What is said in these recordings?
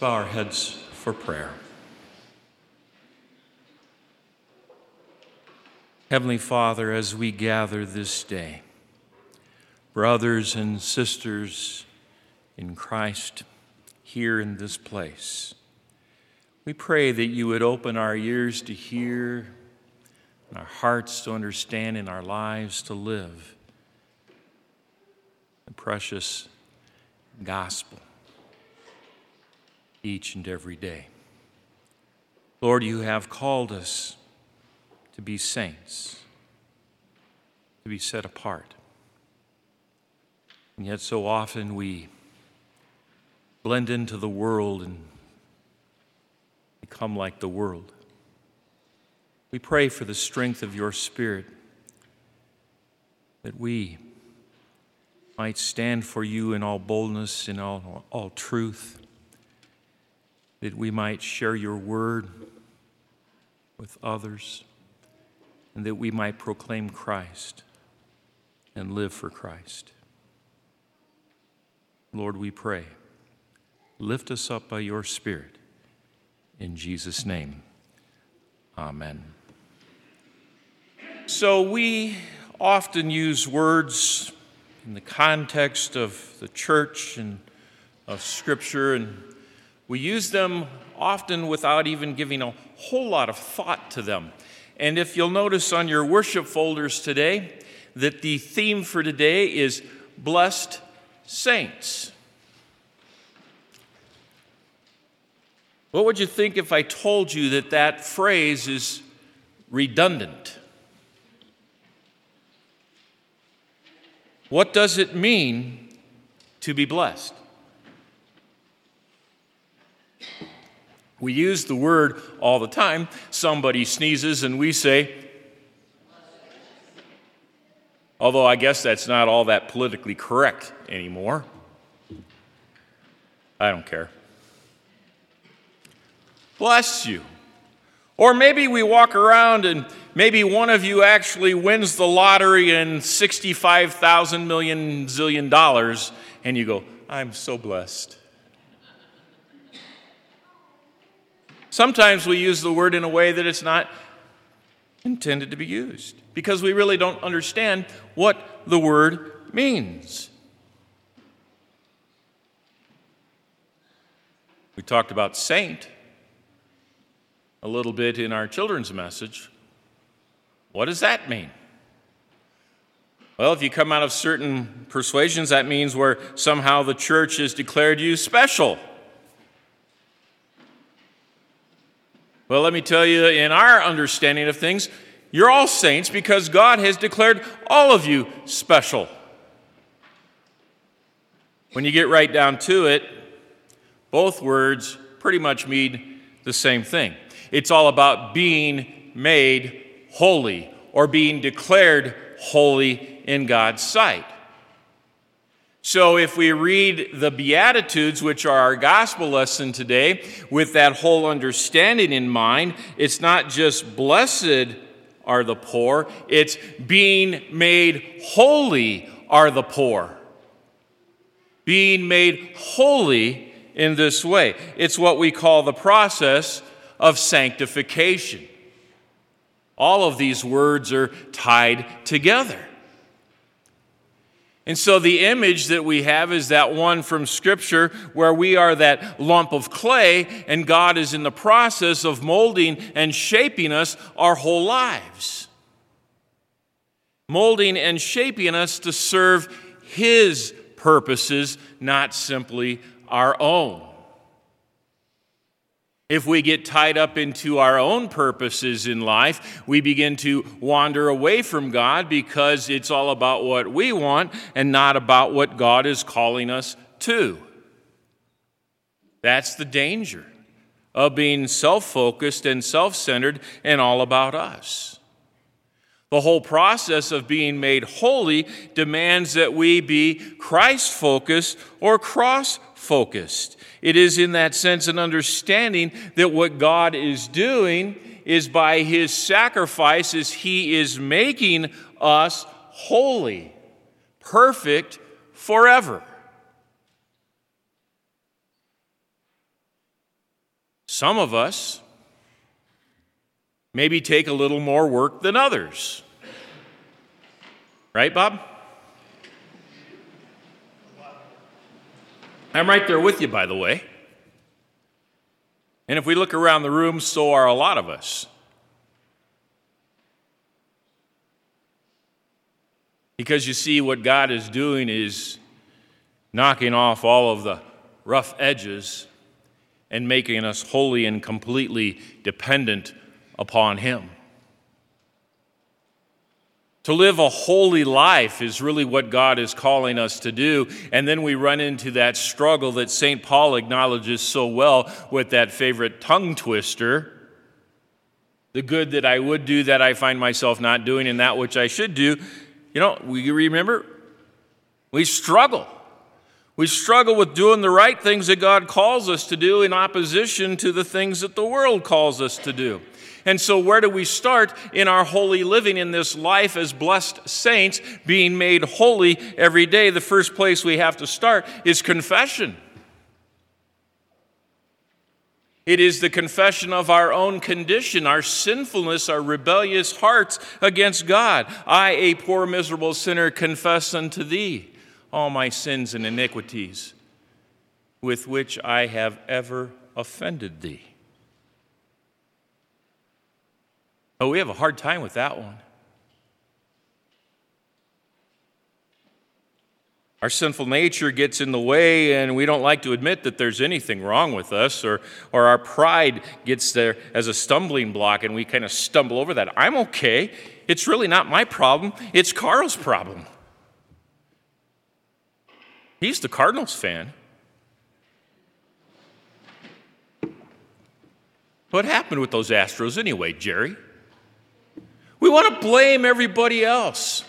bow our heads for prayer. Heavenly Father, as we gather this day, brothers and sisters in Christ here in this place, we pray that you would open our ears to hear and our hearts to understand and our lives to live the precious gospel each and every day. Lord, you have called us to be saints, to be set apart. And yet, so often we blend into the world and become like the world. We pray for the strength of your Spirit that we might stand for you in all boldness, in all, all truth that we might share your word with others, and that we might proclaim Christ and live for Christ. Lord, we pray. Lift us up by your Spirit. In Jesus' name, amen. So, we often use words in the context of the church and of Scripture, and we use them often without even giving a whole lot of thought to them. And if you'll notice on your worship folders today, that the theme for today is blessed saints. What would you think if I told you that that phrase is redundant? What does it mean to be blessed? We use the word all the time. Somebody sneezes and we say, although I guess that's not all that politically correct anymore. I don't care. Bless you. Or maybe we walk around and maybe one of you actually wins the lottery and 65,000 million zillion dollars, and you go, I'm so blessed. Sometimes we use the word in a way that it's not intended to be used because we really don't understand what the word means. We talked about saint a little bit in our children's message. What does that mean? Well, if you come out of certain persuasions, that means where somehow the church has declared you special. Well, let me tell you, in our understanding of things, you're all saints because God has declared all of you special. When you get right down to it, both words pretty much mean the same thing. It's all about being made holy or being declared holy in God's sight. So, if we read the Beatitudes, which are our gospel lesson today, with that whole understanding in mind, it's not just blessed are the poor, it's being made holy are the poor. Being made holy in this way. It's what we call the process of sanctification. All of these words are tied together. And so the image that we have is that one from Scripture where we are that lump of clay and God is in the process of molding and shaping us our whole lives. Molding and shaping us to serve His purposes, not simply our own. If we get tied up into our own purposes in life, we begin to wander away from God because it's all about what we want and not about what God is calling us to. That's the danger of being self focused and self centered and all about us. The whole process of being made holy demands that we be Christ focused or cross focused. It is in that sense an understanding that what God is doing is by his sacrifices, he is making us holy, perfect forever. Some of us maybe take a little more work than others. Right, Bob? I'm right there with you, by the way. And if we look around the room, so are a lot of us. Because you see, what God is doing is knocking off all of the rough edges and making us wholly and completely dependent upon Him. To live a holy life is really what God is calling us to do. And then we run into that struggle that St. Paul acknowledges so well with that favorite tongue twister the good that I would do that I find myself not doing, and that which I should do. You know, we remember, we struggle. We struggle with doing the right things that God calls us to do in opposition to the things that the world calls us to do. And so, where do we start in our holy living in this life as blessed saints, being made holy every day? The first place we have to start is confession. It is the confession of our own condition, our sinfulness, our rebellious hearts against God. I, a poor, miserable sinner, confess unto thee all my sins and iniquities with which I have ever offended thee. Oh, we have a hard time with that one. Our sinful nature gets in the way, and we don't like to admit that there's anything wrong with us, or, or our pride gets there as a stumbling block, and we kind of stumble over that. I'm okay. It's really not my problem, it's Carl's problem. He's the Cardinals fan. What happened with those Astros anyway, Jerry? We want to blame everybody else.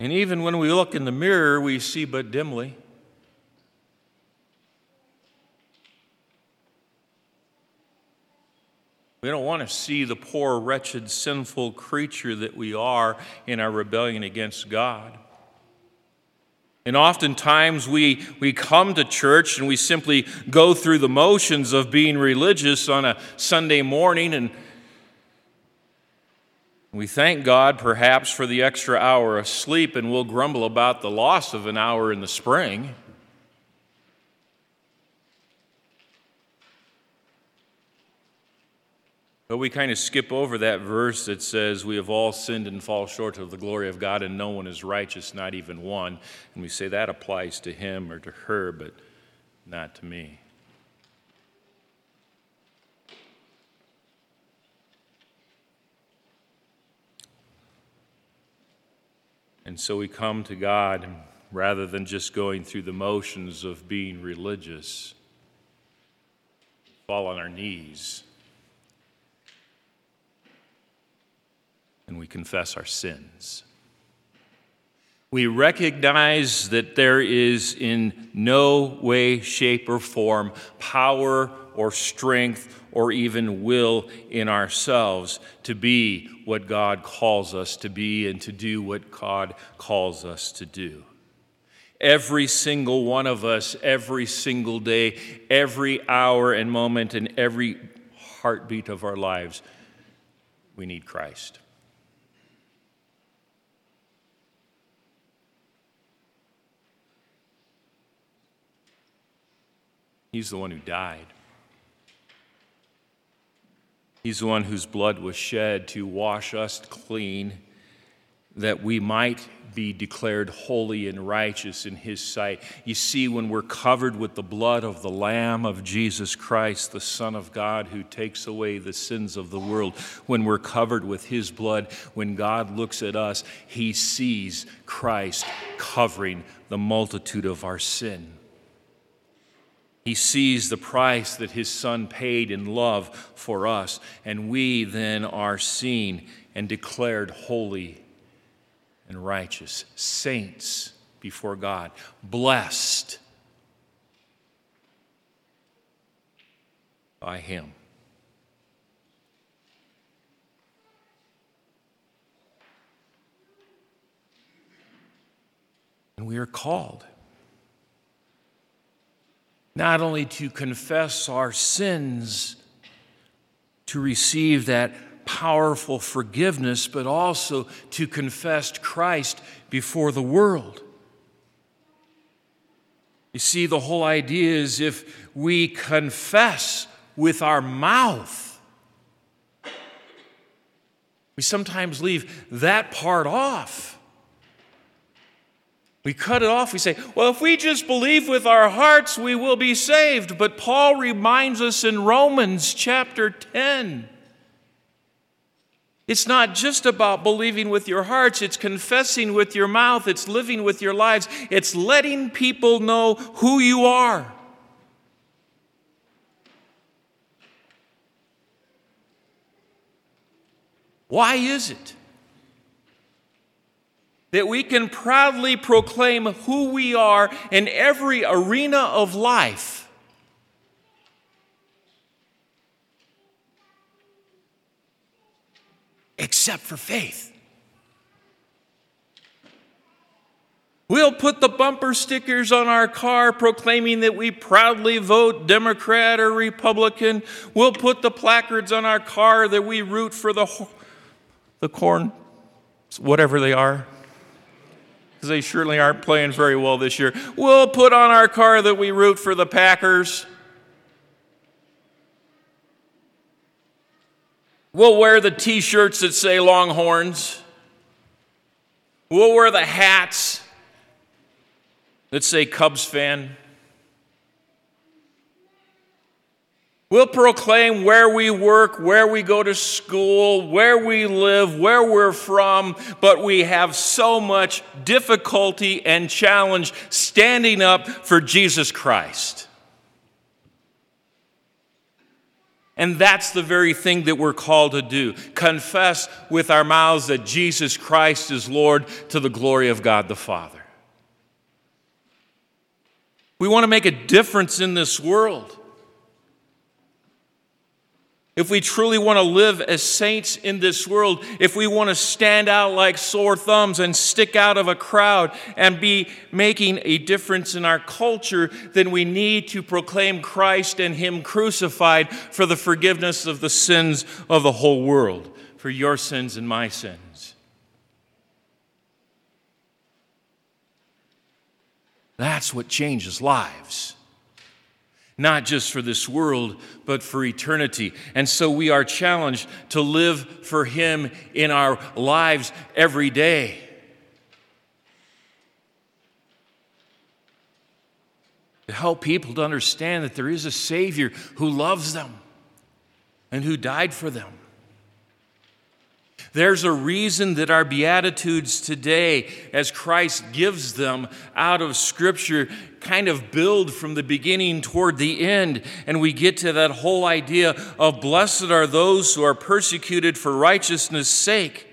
And even when we look in the mirror, we see but dimly. We don't want to see the poor, wretched, sinful creature that we are in our rebellion against God. And oftentimes we, we come to church and we simply go through the motions of being religious on a Sunday morning and we thank God perhaps for the extra hour of sleep and we'll grumble about the loss of an hour in the spring. But we kind of skip over that verse that says, We have all sinned and fall short of the glory of God, and no one is righteous, not even one. And we say that applies to him or to her, but not to me. And so we come to God rather than just going through the motions of being religious, fall on our knees and we confess our sins. We recognize that there is in no way, shape, or form power or strength or even will in ourselves to be what God calls us to be and to do what God calls us to do. Every single one of us, every single day, every hour and moment, and every heartbeat of our lives, we need Christ. He's the one who died. He's the one whose blood was shed to wash us clean, that we might be declared holy and righteous in His sight. You see, when we're covered with the blood of the Lamb of Jesus Christ, the Son of God who takes away the sins of the world, when we're covered with His blood, when God looks at us, He sees Christ covering the multitude of our sin. He sees the price that his son paid in love for us, and we then are seen and declared holy and righteous, saints before God, blessed by him. And we are called not only to confess our sins, to receive that powerful forgiveness, but also to confess Christ before the world. You see, the whole idea is if we confess with our mouth, we sometimes leave that part off. We cut it off. We say, well, if we just believe with our hearts, we will be saved. But Paul reminds us in Romans chapter 10 it's not just about believing with your hearts, it's confessing with your mouth, it's living with your lives, it's letting people know who you are. Why is it that we can proudly proclaim who we are in every arena of life? except for faith. We'll put the bumper stickers on our car proclaiming that we proudly vote Democrat or Republican. We'll put the placards on our car that we root for the, the corn, whatever they are, because they surely aren't playing very well this year. We'll put on our car that we root for the Packers. We'll wear the t shirts that say Longhorns. We'll wear the hats that say Cubs fan. We'll proclaim where we work, where we go to school, where we live, where we're from, but we have so much difficulty and challenge standing up for Jesus Christ. And that's the very thing that we're called to do confess with our mouths that Jesus Christ is Lord to the glory of God the Father. We want to make a difference in this world if we truly want to live as saints in this world, if we want to stand out like sore thumbs and stick out of a crowd and be making a difference in our culture, then we need to proclaim Christ and Him crucified for the forgiveness of the sins of the whole world, for your sins and my sins. That's what changes lives not just for this world, but for eternity. And so we are challenged to live for Him in our lives every day. To help people to understand that there is a Savior who loves them and who died for them. There's a reason that our Beatitudes today, as Christ gives them out of Scripture, kind of build from the beginning toward the end. And we get to that whole idea of blessed are those who are persecuted for righteousness' sake.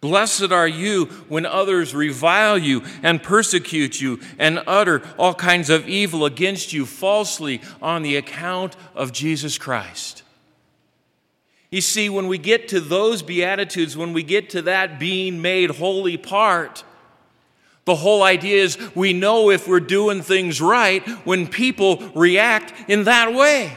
Blessed are you when others revile you and persecute you and utter all kinds of evil against you falsely on the account of Jesus Christ. You see, when we get to those Beatitudes, when we get to that being made holy part, the whole idea is we know if we're doing things right when people react in that way.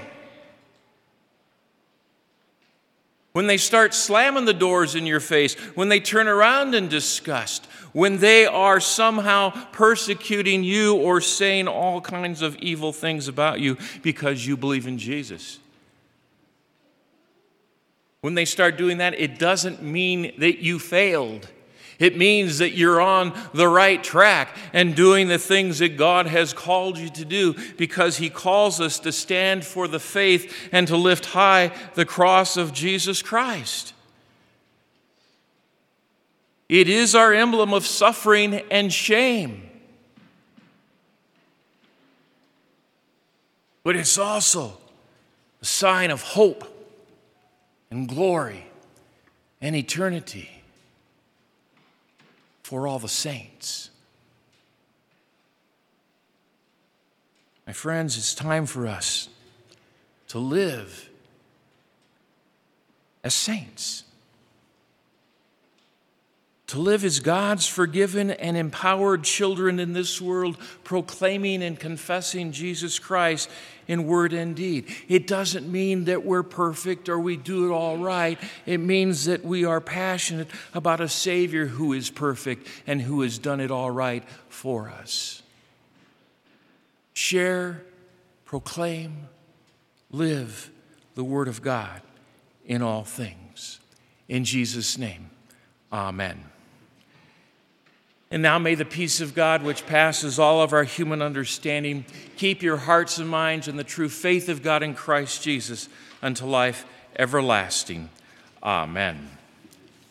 When they start slamming the doors in your face, when they turn around in disgust, when they are somehow persecuting you or saying all kinds of evil things about you because you believe in Jesus. When they start doing that, it doesn't mean that you failed. It means that you're on the right track and doing the things that God has called you to do because He calls us to stand for the faith and to lift high the cross of Jesus Christ. It is our emblem of suffering and shame. But it's also a sign of hope and glory and eternity for all the saints. My friends, it's time for us to live as saints, to live as God's forgiven and empowered children in this world, proclaiming and confessing Jesus Christ in word and deed. It doesn't mean that we're perfect or we do it all right. It means that we are passionate about a Savior who is perfect and who has done it all right for us. Share, proclaim, live the Word of God in all things. In Jesus' name, amen. And now may the peace of God, which passes all of our human understanding, keep your hearts and minds in the true faith of God in Christ Jesus unto life everlasting. Amen.